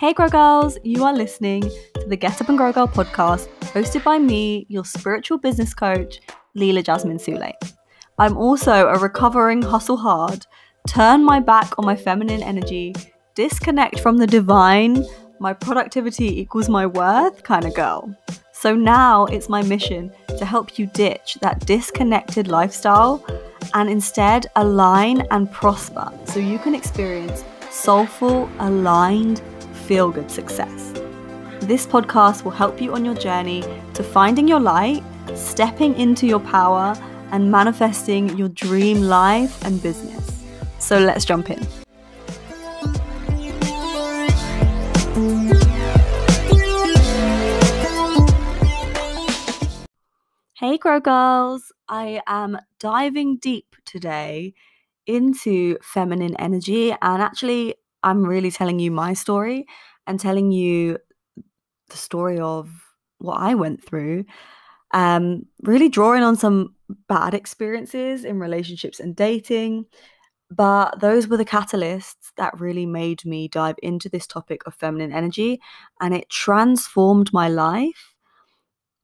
Hey, Grow Girls, you are listening to the Get Up and Grow Girl podcast, hosted by me, your spiritual business coach, Leela Jasmine Sule. I'm also a recovering hustle hard, turn my back on my feminine energy, disconnect from the divine, my productivity equals my worth kind of girl. So now it's my mission to help you ditch that disconnected lifestyle and instead align and prosper so you can experience soulful, aligned, feel good success. This podcast will help you on your journey to finding your light, stepping into your power, and manifesting your dream life and business. So let's jump in. Hey, Grow Girls! I am diving deep today into feminine energy and actually I'm really telling you my story and telling you the story of what I went through. Um, really drawing on some bad experiences in relationships and dating. But those were the catalysts that really made me dive into this topic of feminine energy. And it transformed my life.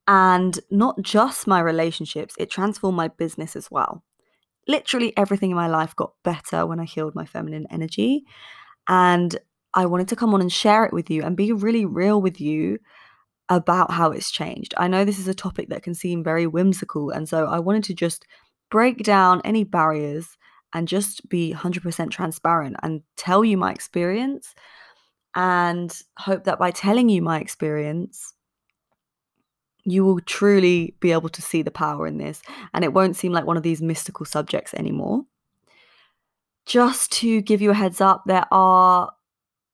And not just my relationships, it transformed my business as well. Literally everything in my life got better when I healed my feminine energy. And I wanted to come on and share it with you and be really real with you about how it's changed. I know this is a topic that can seem very whimsical. And so I wanted to just break down any barriers and just be 100% transparent and tell you my experience. And hope that by telling you my experience, you will truly be able to see the power in this. And it won't seem like one of these mystical subjects anymore just to give you a heads up, there are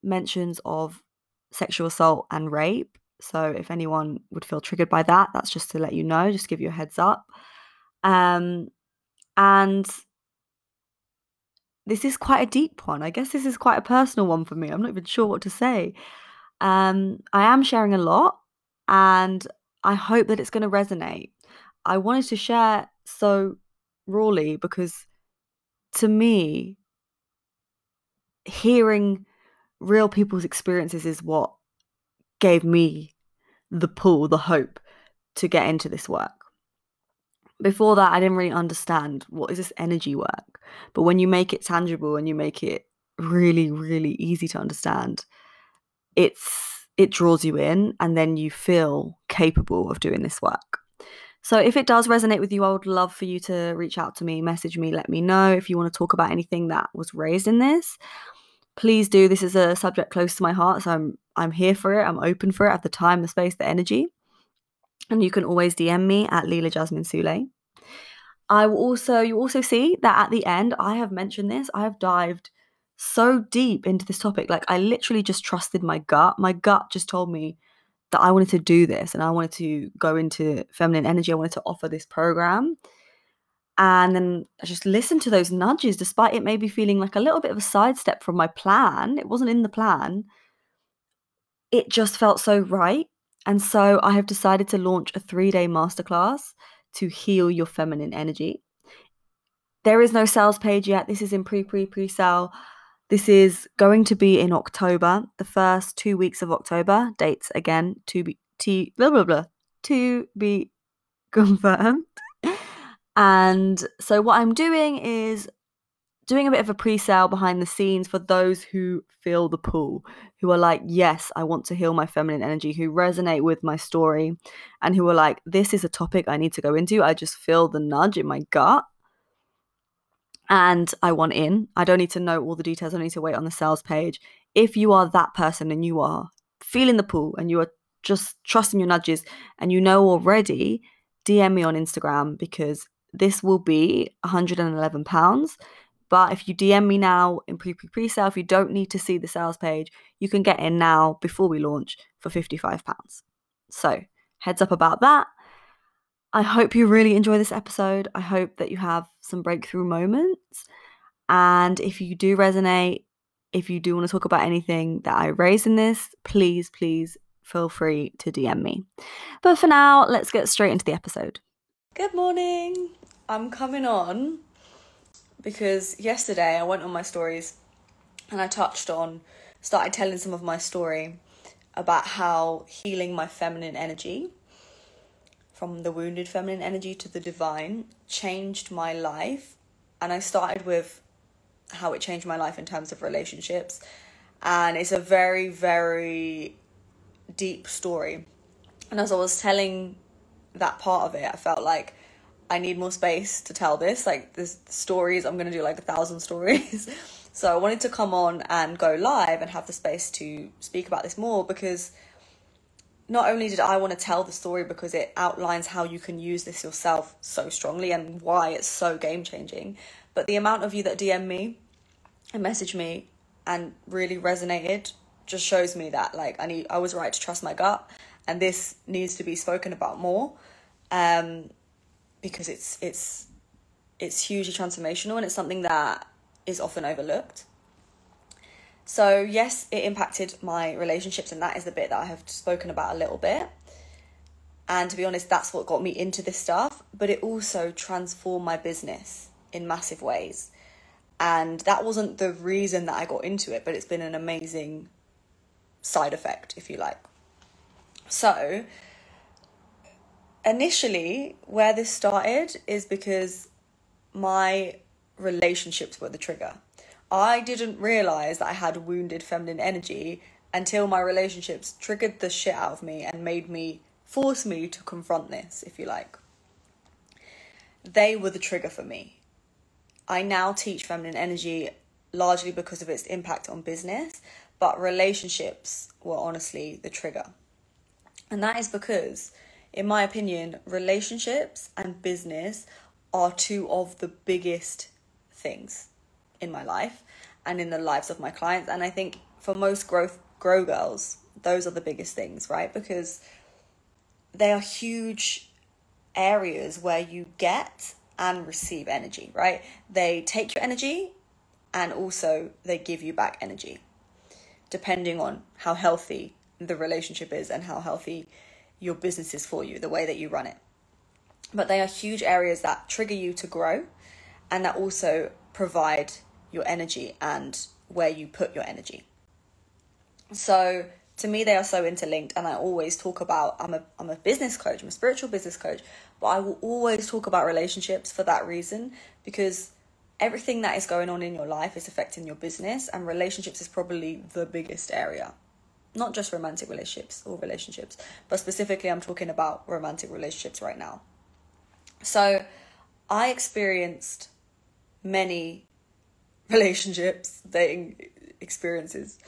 mentions of sexual assault and rape. So if anyone would feel triggered by that, that's just to let you know, just give you a heads up. Um, and this is quite a deep one. I guess this is quite a personal one for me. I'm not even sure what to say. Um, I am sharing a lot and I hope that it's going to resonate. I wanted to share so rawly because to me, hearing real people's experiences is what gave me the pull, the hope to get into this work. Before that, I didn't really understand what is this energy work. But when you make it tangible and you make it really, really easy to understand, it's it draws you in and then you feel capable of doing this work. So if it does resonate with you, I would love for you to reach out to me, message me, let me know if you want to talk about anything that was raised in this please do. This is a subject close to my heart, so I'm I'm here for it. I'm open for it at the time, the space, the energy. And you can always DM me at Leela Jasmine Sule. I will also you also see that at the end I have mentioned this. I have dived so deep into this topic. Like I literally just trusted my gut. My gut just told me that I wanted to do this and I wanted to go into feminine energy. I wanted to offer this program and then I just listened to those nudges, despite it maybe feeling like a little bit of a sidestep from my plan. It wasn't in the plan. It just felt so right. And so I have decided to launch a three day masterclass to heal your feminine energy. There is no sales page yet. This is in pre pre pre sale. This is going to be in October, the first two weeks of October. Dates again to be t blah blah blah to be confirmed. And so what I'm doing is doing a bit of a pre-sale behind the scenes for those who feel the pull, who are like, yes, I want to heal my feminine energy, who resonate with my story, and who are like, this is a topic I need to go into. I just feel the nudge in my gut. And I want in. I don't need to know all the details. I need to wait on the sales page. If you are that person and you are feeling the pull and you are just trusting your nudges and you know already, DM me on Instagram because this will be £111. But if you DM me now in pre pre pre sale, if you don't need to see the sales page, you can get in now before we launch for £55. So, heads up about that. I hope you really enjoy this episode. I hope that you have some breakthrough moments. And if you do resonate, if you do want to talk about anything that I raise in this, please, please feel free to DM me. But for now, let's get straight into the episode. Good morning. I'm coming on because yesterday I went on my stories and I touched on started telling some of my story about how healing my feminine energy from the wounded feminine energy to the divine changed my life. And I started with how it changed my life in terms of relationships. And it's a very, very deep story. And as I was telling that part of it, I felt like I need more space to tell this. Like, this stories, I'm to do like a thousand stories. so I wanted to come on and go live and have the space to speak about this more because not only did I want to tell the story because it outlines how you can use this yourself so strongly and why it's so game changing, but the amount of you that DM me and message me and really resonated just shows me that like I need I was right to trust my gut and this needs to be spoken about more um because it's it's it's hugely transformational and it's something that is often overlooked. So, yes, it impacted my relationships, and that is the bit that I have spoken about a little bit. And to be honest, that's what got me into this stuff, but it also transformed my business in massive ways. And that wasn't the reason that I got into it, but it's been an amazing side effect, if you like. So, initially, where this started is because my relationships were the trigger. I didn't realize that I had wounded feminine energy until my relationships triggered the shit out of me and made me force me to confront this, if you like. They were the trigger for me. I now teach feminine energy largely because of its impact on business, but relationships were honestly the trigger. And that is because, in my opinion, relationships and business are two of the biggest things in my life and in the lives of my clients. And I think for most growth grow girls, those are the biggest things, right? Because they are huge areas where you get and receive energy, right? They take your energy and also they give you back energy, depending on how healthy the relationship is and how healthy your business is for you, the way that you run it. But they are huge areas that trigger you to grow and that also provide your energy and where you put your energy. So to me they are so interlinked and I always talk about I'm a I'm a business coach, I'm a spiritual business coach, but I will always talk about relationships for that reason because everything that is going on in your life is affecting your business and relationships is probably the biggest area. Not just romantic relationships or relationships, but specifically I'm talking about romantic relationships right now. So I experienced many relationships, dating experiences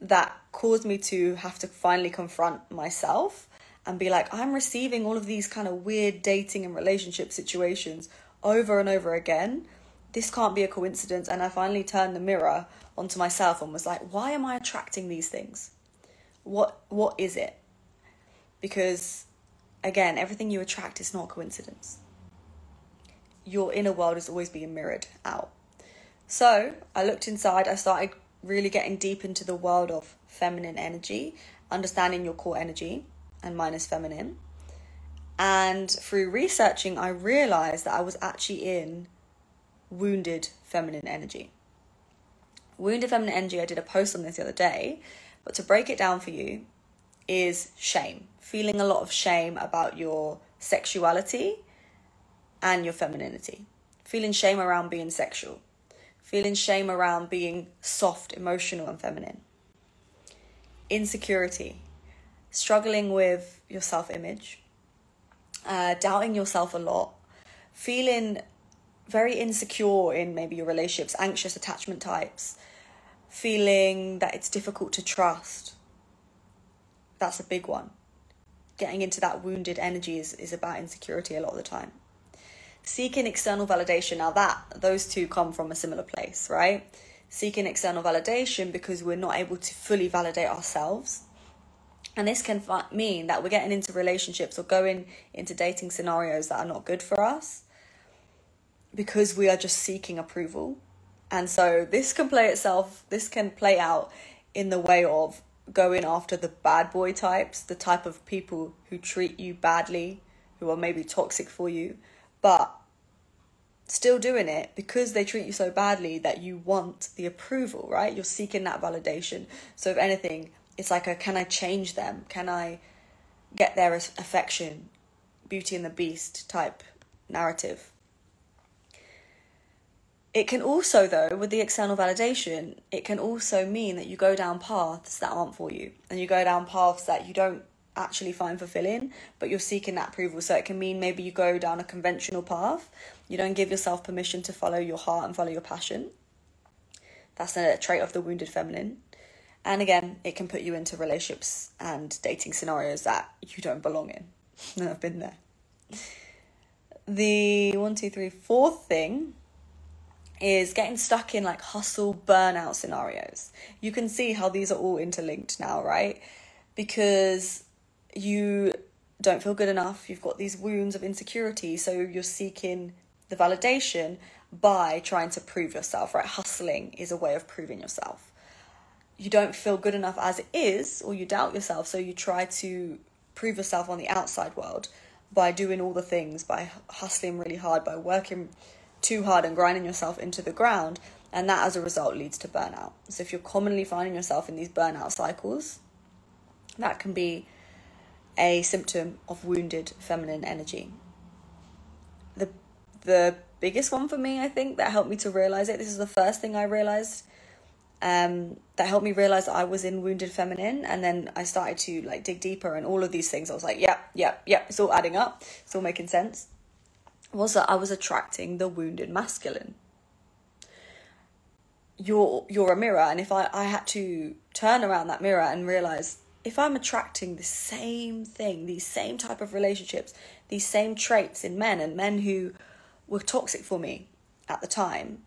that caused me to have to finally confront myself and be like, I'm receiving all of these kind of weird dating and relationship situations over and over again. This can't be a coincidence. And I finally turned the mirror onto myself and was like, why am I attracting these things? What what is it? Because again, everything you attract is not coincidence your inner world is always being mirrored out. So I looked inside, I started really getting deep into the world of feminine energy, understanding your core energy, and mine is feminine. And through researching, I realized that I was actually in wounded feminine energy. Wounded feminine energy, I did a post on this the other day, but to break it down for you, is shame. Feeling a lot of shame about your sexuality and your femininity. Feeling shame around being sexual. Feeling shame around being soft, emotional, and feminine. Insecurity. Struggling with your self image. Uh, doubting yourself a lot. Feeling very insecure in maybe your relationships, anxious attachment types. Feeling that it's difficult to trust. That's a big one. Getting into that wounded energy is, is about insecurity a lot of the time. Seeking external validation. Now that those two come from a similar place right? Seeking external validation because we're not able to fully validate ourselves. And this can mean that we're getting into relationships or going into dating scenarios that are not good for us because we are just seeking approval and so this can play itself this can play out in the way of going after the bad boy types the type of people who treat you badly who are maybe toxic for you but still doing it because they treat you so badly that you want the approval, right? You're seeking that validation. So, if anything, it's like a can I change them? Can I get their affection? Beauty and the Beast type narrative. It can also, though, with the external validation, it can also mean that you go down paths that aren't for you and you go down paths that you don't actually find fulfilling, but you're seeking that approval. So it can mean maybe you go down a conventional path, you don't give yourself permission to follow your heart and follow your passion. That's a trait of the wounded feminine. And again, it can put you into relationships and dating scenarios that you don't belong in. I've been there. The one, two, three, fourth thing is getting stuck in like hustle burnout scenarios. You can see how these are all interlinked now, right? Because you don't feel good enough, you've got these wounds of insecurity, so you're seeking the validation by trying to prove yourself, right? Hustling is a way of proving yourself. You don't feel good enough as it is, or you doubt yourself, so you try to prove yourself on the outside world by doing all the things, by hustling really hard, by working too hard and grinding yourself into the ground, and that as a result leads to burnout. So if you're commonly finding yourself in these burnout cycles, that can be a symptom of wounded feminine energy. The the biggest one for me, I think, that helped me to realize it. This is the first thing I realized. Um, that helped me realize I was in wounded feminine, and then I started to like dig deeper, and all of these things. I was like, yeah, yeah, yeah, it's all adding up, it's all making sense was that I was attracting the wounded masculine. You're you're a mirror, and if I, I had to turn around that mirror and realize if I'm attracting the same thing, these same type of relationships, these same traits in men and men who were toxic for me at the time,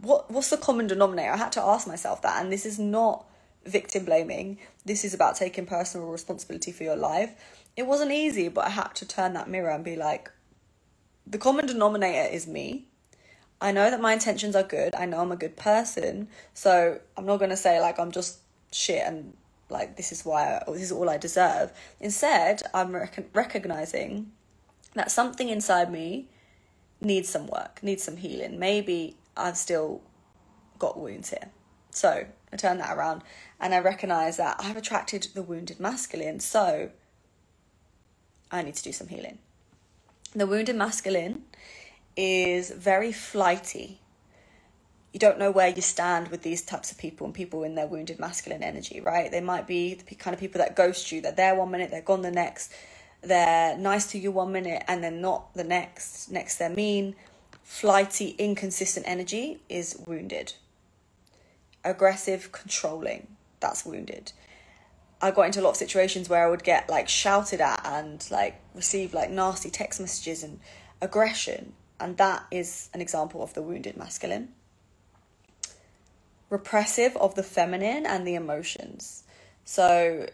what what's the common denominator? I had to ask myself that, and this is not victim blaming. This is about taking personal responsibility for your life. It wasn't easy, but I had to turn that mirror and be like, the common denominator is me. I know that my intentions are good. I know I'm a good person. So I'm not going to say like I'm just shit and like this is why I, this is all I deserve. Instead, I'm rec- recognizing that something inside me needs some work, needs some healing. Maybe I've still got wounds here. So I turn that around and I recognize that I've attracted the wounded masculine. So I need to do some healing. The wounded masculine is very flighty. You don't know where you stand with these types of people and people in their wounded masculine energy, right? They might be the kind of people that ghost you. They're there one minute, they're gone the next. They're nice to you one minute and then not the next. Next, they're mean. Flighty, inconsistent energy is wounded. Aggressive, controlling, that's wounded. I got into a lot of situations where I would get like shouted at and like receive like nasty text messages and aggression. And that is an example of the wounded masculine. Repressive of the feminine and the emotions. So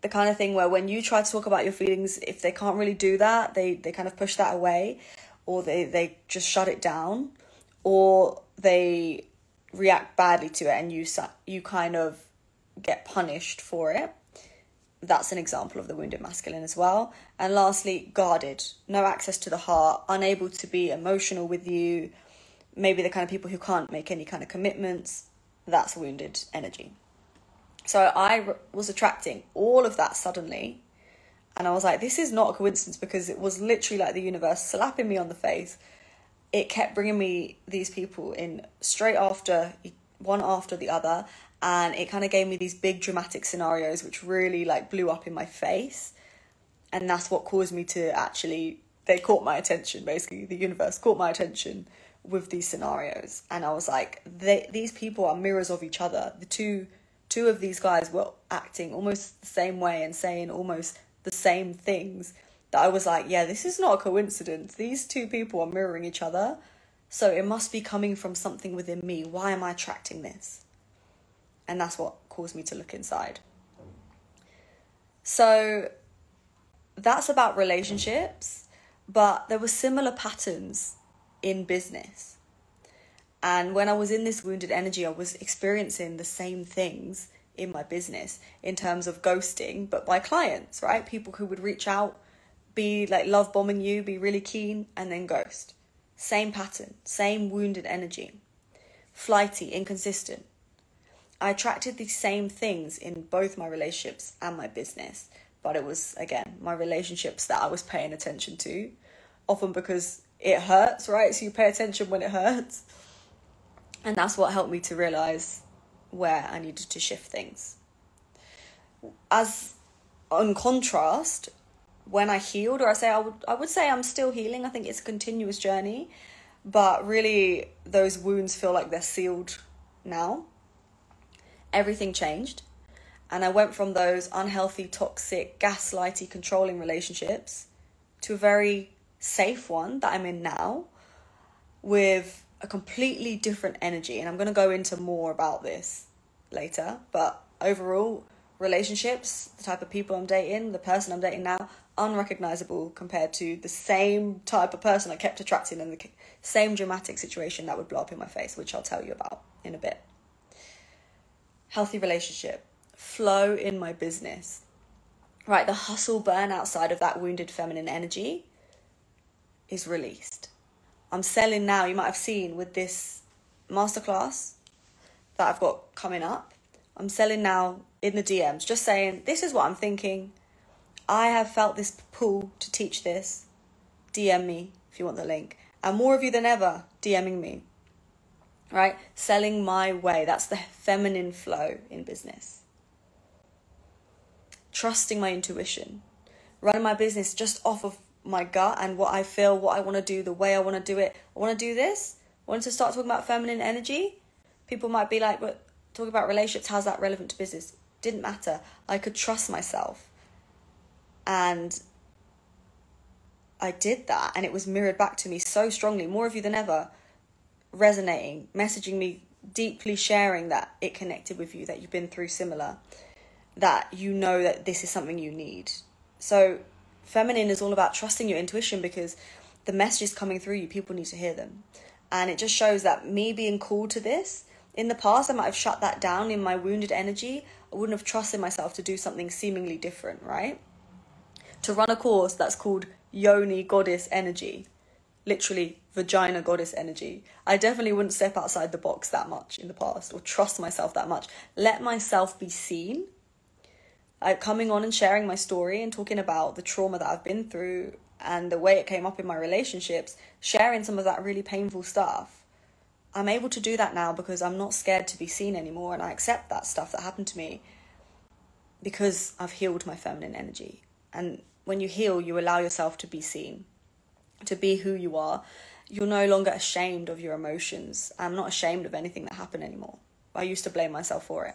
the kind of thing where when you try to talk about your feelings, if they can't really do that, they, they kind of push that away or they, they just shut it down or they react badly to it and you you kind of get punished for it. That's an example of the wounded masculine as well. And lastly, guarded, no access to the heart, unable to be emotional with you, maybe the kind of people who can't make any kind of commitments. That's wounded energy. So I was attracting all of that suddenly. And I was like, this is not a coincidence because it was literally like the universe slapping me on the face. It kept bringing me these people in straight after one after the other and it kind of gave me these big dramatic scenarios which really like blew up in my face. And that's what caused me to actually they caught my attention basically. The universe caught my attention with these scenarios. And i was like they, these people are mirrors of each other. The two two of these guys were acting almost the same way and saying almost the same things that i was like yeah this is not a coincidence. These two people are mirroring each other. So it must be coming from something within me. Why am i attracting this and that's what caused me to look inside. So that's about relationships, but there were similar patterns in business. And when I was in this wounded energy, I was experiencing the same things in my business in terms of ghosting, but by clients, right? People who would reach out, be like love bombing you, be really keen, and then ghost. Same pattern, same wounded energy. Flighty, inconsistent. I attracted the same things in both my relationships and my business, but it was, again, my relationships that I was paying attention to, often because it hurts, right? So you pay attention when it hurts. And that's what helped me to realize where I needed to shift things. As on contrast, when I healed, or I say I would I would say I'm still healing. I think it's a continuous journey, but really those wounds feel like they're sealed now. Everything changed, and I went from those unhealthy, toxic, gaslighty, controlling relationships to a very safe one that I'm in now with a completely different energy. And I'm going to go into more about this later, but overall, relationships, the type of people I'm dating, the person I'm dating now, unrecognizable compared to the same type of person I kept attracting in the same dramatic situation that would blow up in my face, which I'll tell you about in a bit. Healthy relationship, flow in my business. Right, the hustle burnout side of that wounded feminine energy is released. I'm selling now, you might have seen with this masterclass that I've got coming up. I'm selling now in the DMs, just saying, this is what I'm thinking. I have felt this pull to teach this. DM me if you want the link. And more of you than ever DMing me. Right? Selling my way. That's the feminine flow in business. Trusting my intuition. Running my business just off of my gut and what I feel, what I want to do, the way I want to do it. I want to do this. I want to start talking about feminine energy. People might be like, but talking about relationships, how's that relevant to business? Didn't matter. I could trust myself. And I did that, and it was mirrored back to me so strongly, more of you than ever, resonating, messaging me, deeply sharing that it connected with you, that you've been through similar, that you know that this is something you need. So, feminine is all about trusting your intuition because the messages coming through you, people need to hear them. And it just shows that me being called to this, in the past, I might have shut that down in my wounded energy. I wouldn't have trusted myself to do something seemingly different, right? To run a course that's called Yoni Goddess Energy, literally vagina goddess energy. I definitely wouldn't step outside the box that much in the past or trust myself that much. Let myself be seen uh, coming on and sharing my story and talking about the trauma that I've been through and the way it came up in my relationships, sharing some of that really painful stuff. I'm able to do that now because I'm not scared to be seen anymore and I accept that stuff that happened to me because I've healed my feminine energy. And when you heal, you allow yourself to be seen, to be who you are. You're no longer ashamed of your emotions. I'm not ashamed of anything that happened anymore. I used to blame myself for it.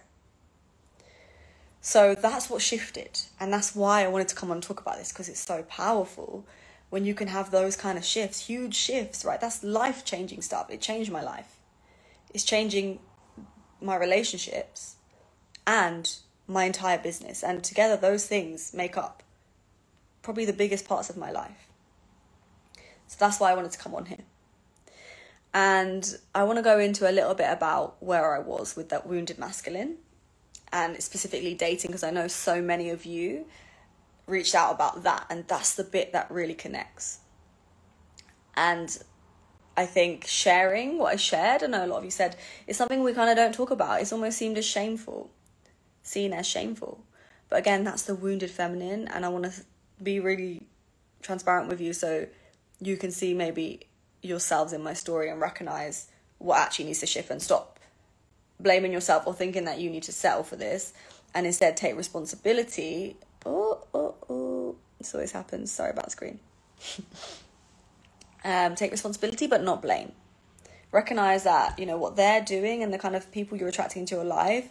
So that's what shifted. And that's why I wanted to come on and talk about this because it's so powerful when you can have those kind of shifts, huge shifts, right? That's life changing stuff. It changed my life. It's changing my relationships and my entire business. And together, those things make up probably the biggest parts of my life. So that's why I wanted to come on here. And I want to go into a little bit about where I was with that wounded masculine and specifically dating because I know so many of you reached out about that and that's the bit that really connects. And I think sharing what I shared, I know a lot of you said, is something we kind of don't talk about. It's almost seemed as shameful, seen as shameful. But again, that's the wounded feminine, and I want to be really transparent with you so you can see maybe yourselves in my story and recognize what actually needs to shift and stop blaming yourself or thinking that you need to settle for this and instead take responsibility. Oh, oh, oh. This always happens. Sorry about screen. um, take responsibility but not blame. Recognize that, you know, what they're doing and the kind of people you're attracting into your life,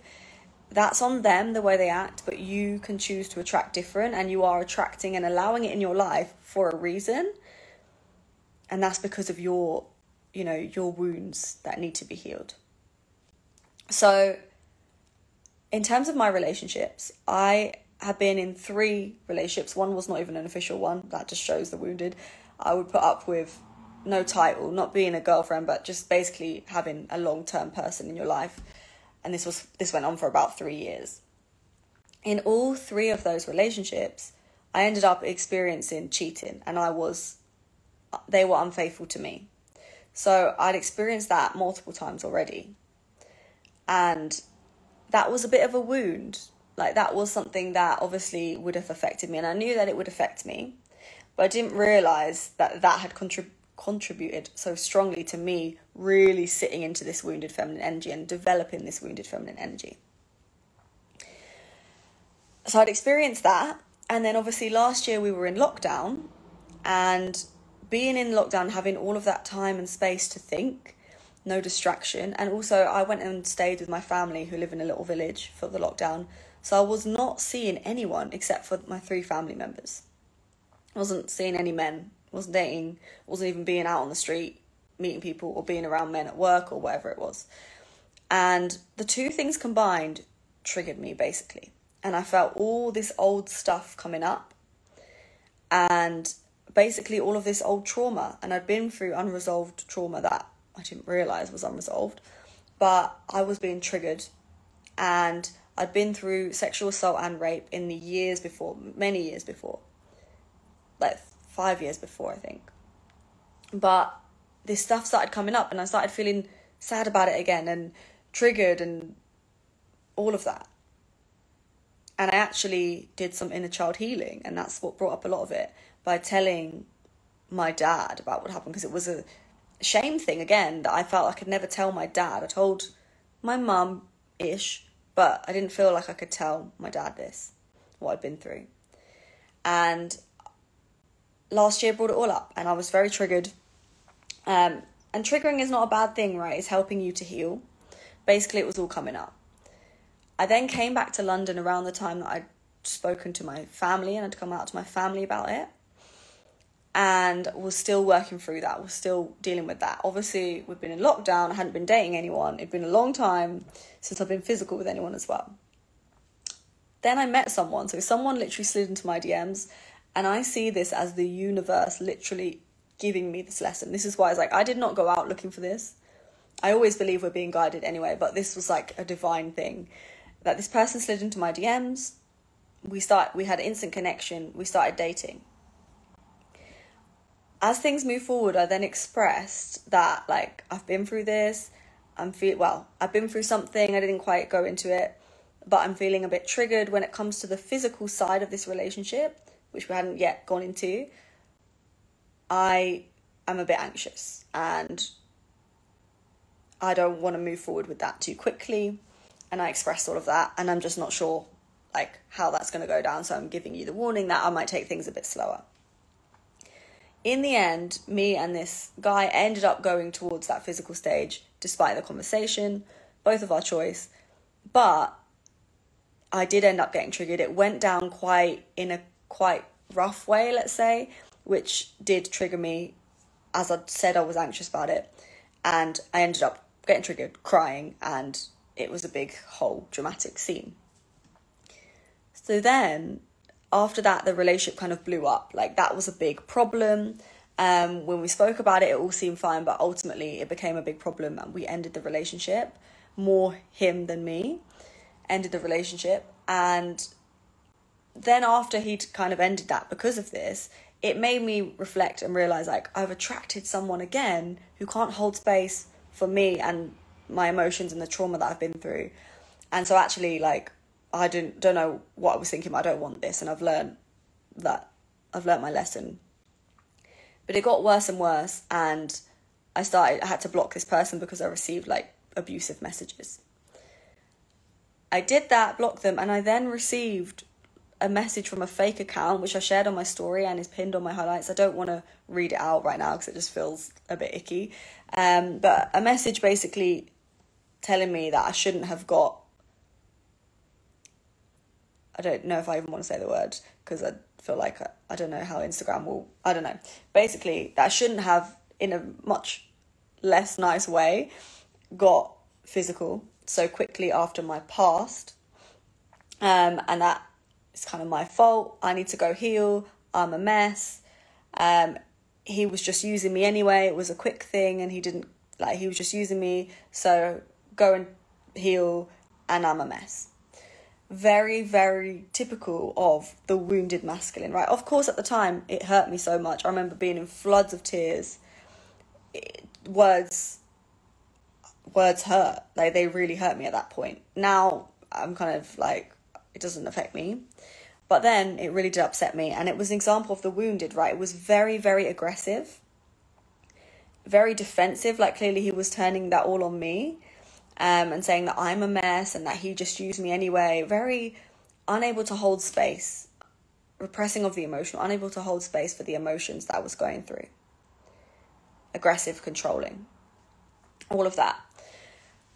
that's on them, the way they act, but you can choose to attract different and you are attracting and allowing it in your life for a reason. And that's because of your, you know, your wounds that need to be healed. So, in terms of my relationships, I have been in three relationships. One was not even an official one, that just shows the wounded. I would put up with no title, not being a girlfriend, but just basically having a long term person in your life. And this was this went on for about three years. In all three of those relationships, I ended up experiencing cheating and I was they were unfaithful to me. So I'd experienced that multiple times already. And that was a bit of a wound. Like that was something that obviously would have affected me. And I knew that it would affect me. But I didn't realize that that had contributed contributed so strongly to me really sitting into this wounded feminine energy and developing this wounded feminine energy. So I'd experienced that. And then obviously last year we were in lockdown and being in lockdown, having all of that time and space to think, no distraction. And also, I went and stayed with my family who live in a little village for the lockdown. So I was not seeing anyone except for my three family members. I wasn't seeing any men, wasn't dating, wasn't even being out on the street, meeting people, or being around men at work or whatever it was. And the two things combined triggered me basically. And I felt all this old stuff coming up. And basically all of this old trauma and I'd been through unresolved trauma that I didn't realize was unresolved but I was being triggered and I'd been through sexual assault and rape in the years before many years before like 5 years before I think. But this stuff started coming up and I started feeling sad about it again and triggered and all of that. And I actually did some inner child healing and that's what brought up a lot of it by telling my dad about what happened because it was a shame thing again that I felt I could never tell my dad. I told my mum ish, but I didn't feel like I could tell my dad this, what I'd been through. And last year brought it all up, and I was very triggered. Um, and triggering is not a bad thing, right? It's helping you to heal. Basically, it was all coming up. I then came back to London around the time that I'd spoken to my family and I'd come out to my family about it and was still working through that, was still dealing with that. Obviously, we've been in lockdown, I hadn't been dating anyone, it'd been a long time since I've been physical with anyone as well. Then I met someone, so someone literally slid into my DMs, and I see this as the universe literally giving me this lesson. This is why it's like I did not go out looking for this. I always believe we're being guided anyway, but this was like a divine thing. That this person slid into my DMs, we start we had instant connection, we started dating as things move forward, I then expressed that like I've been through this. I'm feel well. I've been through something. I didn't quite go into it, but I'm feeling a bit triggered when it comes to the physical side of this relationship, which we hadn't yet gone into. I am a bit anxious and I don't want to move forward with that too quickly. And I expressed all of that, and I'm just not sure like how that's going to go down. So I'm giving you the warning that I might take things a bit slower in the end, me and this guy ended up going towards that physical stage despite the conversation, both of our choice. But I did end up getting triggered. It went down quite in a quite rough way, let's say, which did trigger me. As I said, I was anxious about it. And I ended up getting triggered, crying, and it was a big, whole dramatic scene. So then after that, the relationship kind of blew up. Like that was a big problem. Um, when we spoke about it, it all seemed fine, but ultimately it became a big problem and we ended the relationship. More him than me ended the relationship. And then after he'd kind of ended that because of this, it made me reflect and realize like I've attracted someone again who can't hold space for me and my emotions and the trauma that I've been through. And so actually like I don't don't know what I was thinking. I don't want this, and I've learned that I've learned my lesson. But it got worse and worse, and I started. I had to block this person because I received like abusive messages. I did that, blocked them, and I then received a message from a fake account which I shared on my story and is pinned on my highlights. I don't want to read it out right now because it just feels a bit icky. Um, but a message basically telling me that I shouldn't have got I don't know if I even want to say the word because I feel like I, I don't know how Instagram will. I don't know. Basically, that I shouldn't have, in a much less nice way, got physical so quickly after my past. Um, and that is kind of my fault. I need to go heal. I'm a mess. Um, he was just using me anyway. It was a quick thing, and he didn't like. He was just using me. So go and heal, and I'm a mess very, very typical of the wounded masculine, right? Of course, at the time, it hurt me so much. I remember being in floods of tears, words words hurt. Like they really hurt me at that point. Now I'm kind of like it doesn't affect me. But then it really did upset me and it was an example of the wounded, right? It was very very aggressive. Very defensive, like clearly he was turning that all on me. Um, and saying that I'm a mess and that he just used me anyway. Very unable to hold space, repressing of the emotional, unable to hold space for the emotions that I was going through. Aggressive, controlling, all of that.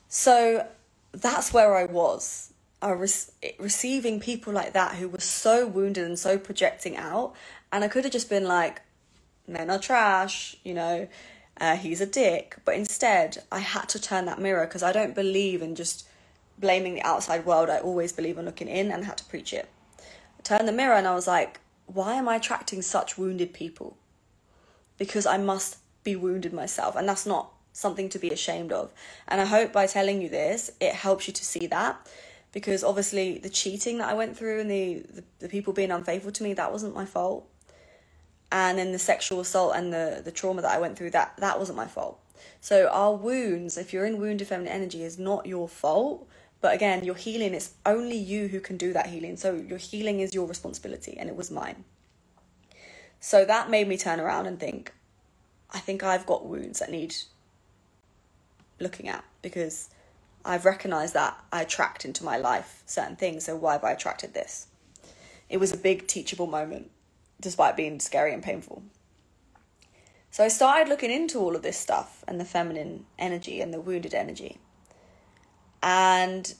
So that's where I was. I was receiving people like that who were so wounded and so projecting out. And I could have just been like, men are trash, you know, uh, he's a dick. But instead, I had to turn that mirror because I don't believe in just blaming the outside world. I always believe in looking in and had to preach it. I turned the mirror and I was like, why am I attracting such wounded people? Because I must be wounded myself. And that's not something to be ashamed of. And I hope by telling you this, it helps you to see that. Because obviously, the cheating that I went through and the, the, the people being unfaithful to me, that wasn't my fault. And then the sexual assault and the, the trauma that I went through, that, that wasn't my fault. So, our wounds, if you're in wounded feminine energy, is not your fault. But again, your healing, it's only you who can do that healing. So, your healing is your responsibility, and it was mine. So, that made me turn around and think, I think I've got wounds that need looking at because I've recognized that I attract into my life certain things. So why have I attracted this? It was a big teachable moment, despite being scary and painful. So I started looking into all of this stuff and the feminine energy and the wounded energy. And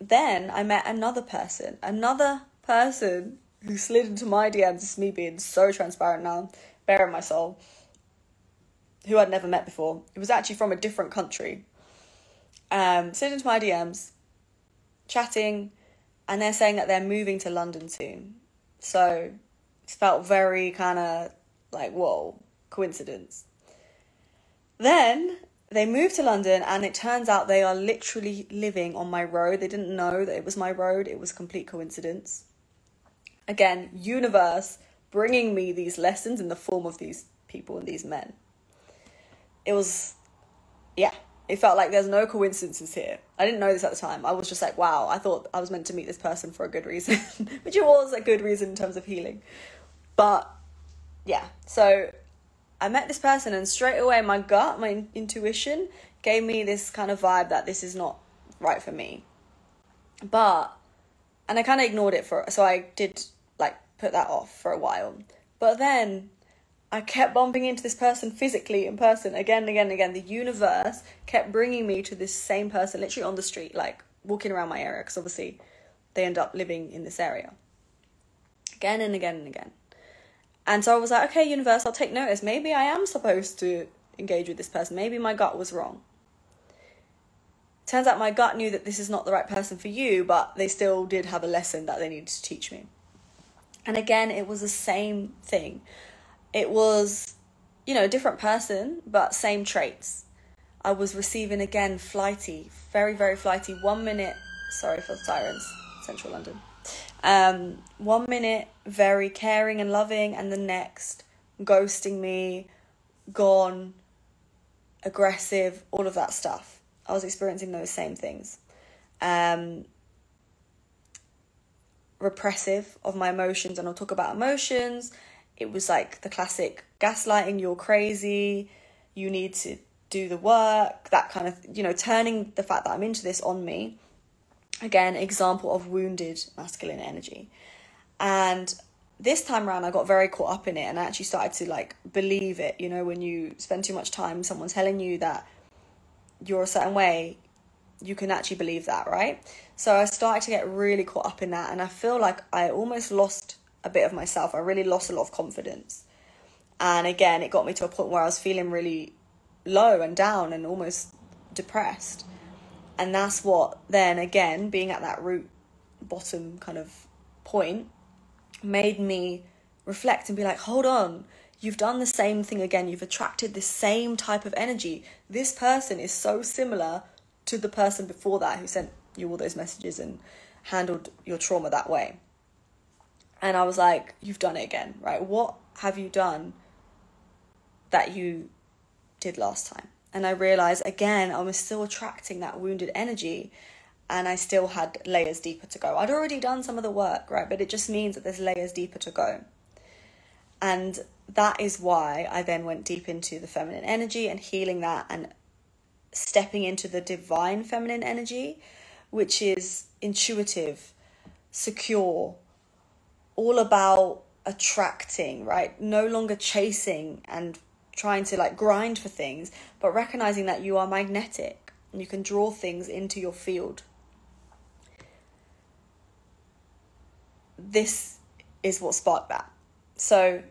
then I met another person, another person who slid into my DMs. This is me being so transparent now, bare in my soul who I'd never met before. It was actually from a different country. Um, sitting into my DMs, chatting, and they're saying that they're moving to London soon. So felt very kind of like, whoa, coincidence. Then they moved to London, and it turns out they are literally living on my road. They didn't know that it was my road, it was complete coincidence. Again, universe bringing me these lessons in the form of these people and these men it was, yeah, it felt like there's no coincidences here. I didn't know this at the time. I was just like, wow, I thought I was meant to meet this person for a good reason, which it was a good reason in terms of healing. But yeah, so I met this person, and straight away, my gut, my intuition gave me this kind of vibe that this is not right for me. But, and I kind of ignored it for, so I did like put that off for a while. But then I kept bumping into this person physically in person again and again and again. The universe kept bringing me to this same person, literally on the street, like walking around my area, because obviously they end up living in this area. Again and again and again. And so I was like, okay, universe, I'll take notice. Maybe I am supposed to engage with this person. Maybe my gut was wrong. Turns out my gut knew that this is not the right person for you, but they still did have a lesson that they needed to teach me. And again, it was the same thing it was, you know, a different person, but same traits. I was receiving again flighty, very, very flighty. One minute, sorry for the sirens, central London. Um, one minute, very caring and loving, and the next, ghosting me, gone, aggressive, all of that stuff. I was experiencing those same things. Um, repressive of my emotions, and I'll talk about emotions it was like the classic gaslighting, you're crazy, you need to do the work, that kind of, you know, turning the fact that I'm into this on me. Again, example of wounded masculine energy. And this time around, I got very caught up in it and I actually started to like believe it. You know, when you spend too much time, someone telling you that you're a certain way, you can actually believe that, right? So I started to get really caught up in that and I feel like I almost lost a bit of myself. I really lost a lot of confidence. And again, it got me to a point where I was feeling really low and down and almost depressed. And that's what then again, being at that root bottom kind of point, made me reflect and be like, hold on, you've done the same thing again. You've attracted the same type of energy. This person is so similar to the person before that who sent you all those messages and handled your trauma that way. And I was like, you've done it again, right? What have you done that you did last time. And I realized again, I was still attracting that wounded energy and I still had layers deeper to go. I'd already done some of the work, right? But it just means that there's layers deeper to go. And that is why I then went deep into the feminine energy and healing that and stepping into the divine feminine energy, which is intuitive, secure, all about attracting, right? No longer chasing and trying to like grind for things, but recognizing that you are magnetic and you can draw things into your field. This is what sparked that. So,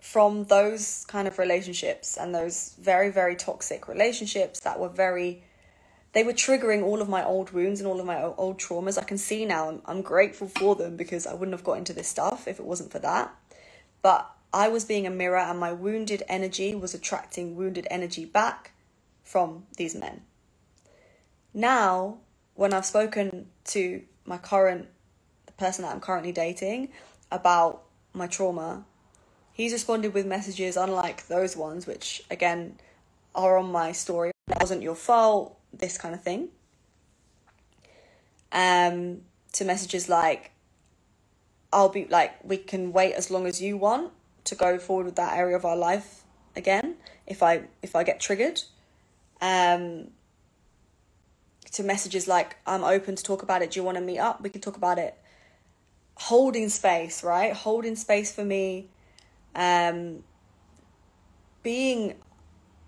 from those kind of relationships and those very, very toxic relationships that were very they were triggering all of my old wounds and all of my old traumas. I can see now I'm, I'm grateful for them because I wouldn't have got into this stuff if it wasn't for that. But I was being a mirror and my wounded energy was attracting wounded energy back from these men. Now, when I've spoken to my current, the person that I'm currently dating about my trauma, he's responded with messages unlike those ones, which again are on my story. It wasn't your fault this kind of thing. Um, to messages like, I'll be like, we can wait as long as you want to go forward with that area of our life again if I if I get triggered. Um, to messages like, I'm open to talk about it. Do you want to meet up? We can talk about it. Holding space, right? Holding space for me. Um, being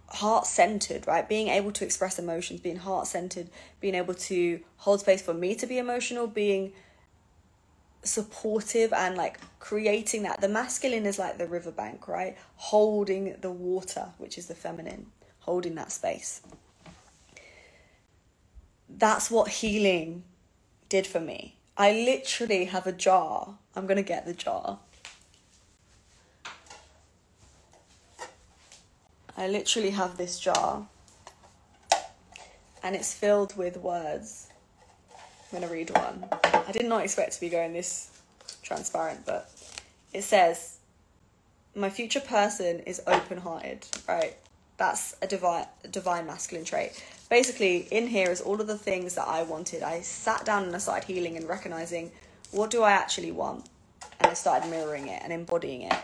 heart centered, right? Being able to express emotions, being heart centered, being able to hold space for me to be emotional, being supportive and like creating that. The masculine is like the riverbank, right? Holding the water, which is the feminine, holding that space. That's what healing did for me. I literally have a jar. I'm going to get the jar I literally have this jar and it's filled with words. I'm going to read one. I did not expect to be going this transparent, but it says, My future person is open hearted, right? That's a divine, divine masculine trait. Basically, in here is all of the things that I wanted. I sat down and I started healing and recognizing what do I actually want? And I started mirroring it and embodying it.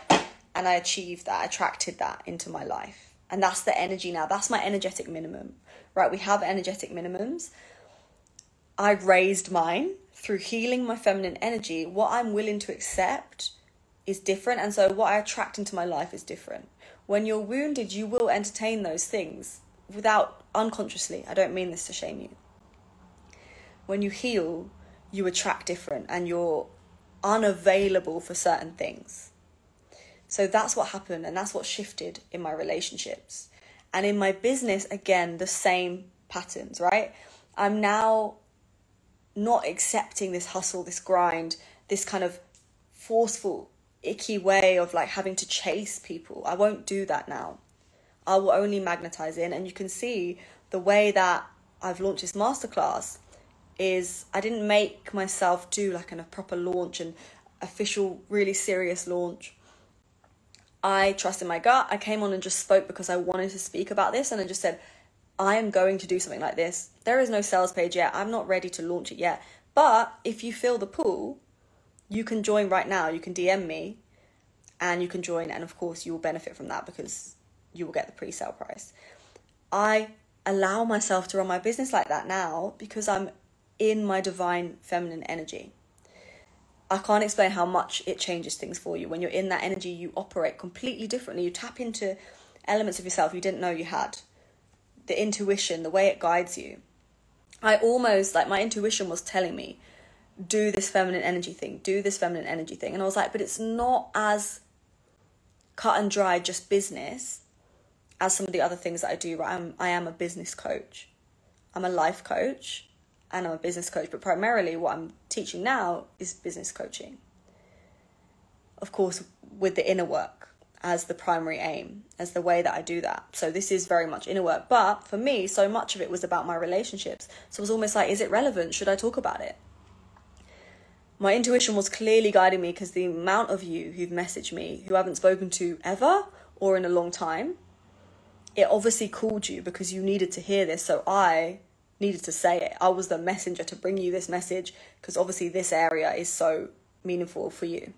And I achieved that, attracted that into my life and that's the energy now. That's my energetic minimum, right? We have energetic minimums. I raised mine through healing my feminine energy. What I'm willing to accept is different. And so what I attract into my life is different. When you're wounded, you will entertain those things without unconsciously. I don't mean this to shame you. When you heal, you attract different and you're unavailable for certain things. So that's what happened and that's what shifted in my relationships. And in my business, again, the same patterns, right? I'm now not accepting this hustle, this grind, this kind of forceful, icky way of like having to chase people. I won't do that now. I will only magnetize in. And you can see the way that I've launched this masterclass is I didn't make myself do like an, a proper launch and official, really serious launch. I trusted my gut. I came on and just spoke because I wanted to speak about this and I just said, I am going to do something like this. There is no sales page yet. I'm not ready to launch it yet. But if you feel the pull, you can join right now. You can DM me and you can join. And of course, you will benefit from that because you will get the pre sale price. I allow myself to run my business like that now because I'm in my divine feminine energy. I can't explain how much it changes things for you. When you're in that energy, you operate completely differently. You tap into elements of yourself you didn't know you had. The intuition, the way it guides you. I almost, like, my intuition was telling me, do this feminine energy thing, do this feminine energy thing. And I was like, but it's not as cut and dry, just business, as some of the other things that I do. Right? I'm, I am a business coach, I'm a life coach, and I'm a business coach, but primarily what I'm teaching now is business coaching. Of course, with the inner work as the primary aim, as the way that I do that. So this is very much inner work. But for me, so much of it was about my relationships. So it was almost like, is it relevant? Should I talk about it? My intuition was clearly guiding me because the amount of you who've messaged me who I haven't spoken to ever or in a long time it obviously called you because you needed to hear this. So I needed to say it. I was the messenger to bring you this message because obviously this area is so meaningful for you.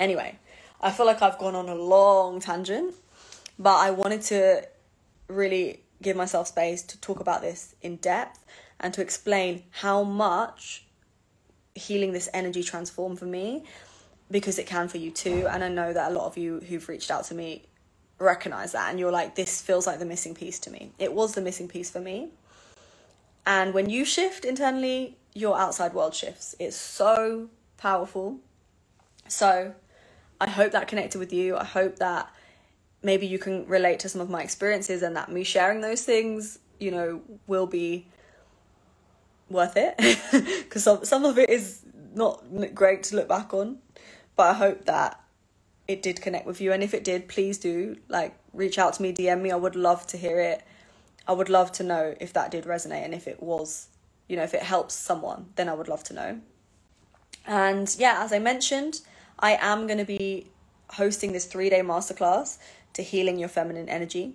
Anyway, I feel like I've gone on a long tangent, but I wanted to really give myself space to talk about this in depth and to explain how much healing this energy transformed for me because it can for you too. And I know that a lot of you who've reached out to me recognize that and you're like, this feels like the missing piece to me. It was the missing piece for me. And when you shift internally, your outside world shifts. It's so powerful. So I hope that connected with you. I hope that maybe you can relate to some of my experiences and that me sharing those things, you know, will be worth it. Because some, some of it is not great to look back on. But I hope that it did connect with you. And if it did, please do like reach out to me, DM me. I would love to hear it. I would love to know if that did resonate and if it was, you know, if it helps someone, then I would love to know. And yeah, as I mentioned, I am going to be hosting this three day masterclass to healing your feminine energy.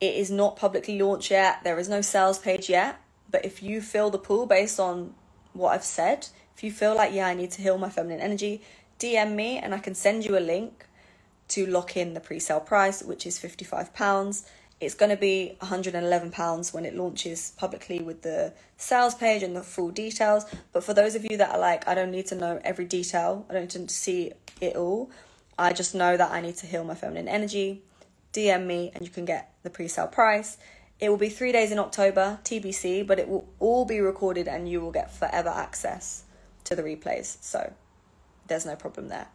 It is not publicly launched yet, there is no sales page yet, but if you feel the pull based on what I've said, if you feel like, yeah, I need to heal my feminine energy, DM me and I can send you a link to lock in the pre sale price, which is £55. It's going to be £111 when it launches publicly with the sales page and the full details. But for those of you that are like, I don't need to know every detail, I don't need to see it all, I just know that I need to heal my feminine energy. DM me and you can get the pre sale price. It will be three days in October, TBC, but it will all be recorded and you will get forever access to the replays. So there's no problem there.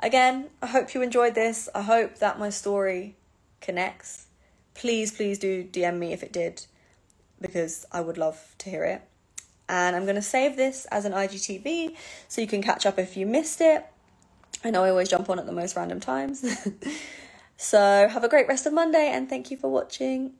Again, I hope you enjoyed this. I hope that my story connects. Please, please do DM me if it did, because I would love to hear it. And I'm going to save this as an IGTV so you can catch up if you missed it. I know I always jump on at the most random times. so have a great rest of Monday and thank you for watching.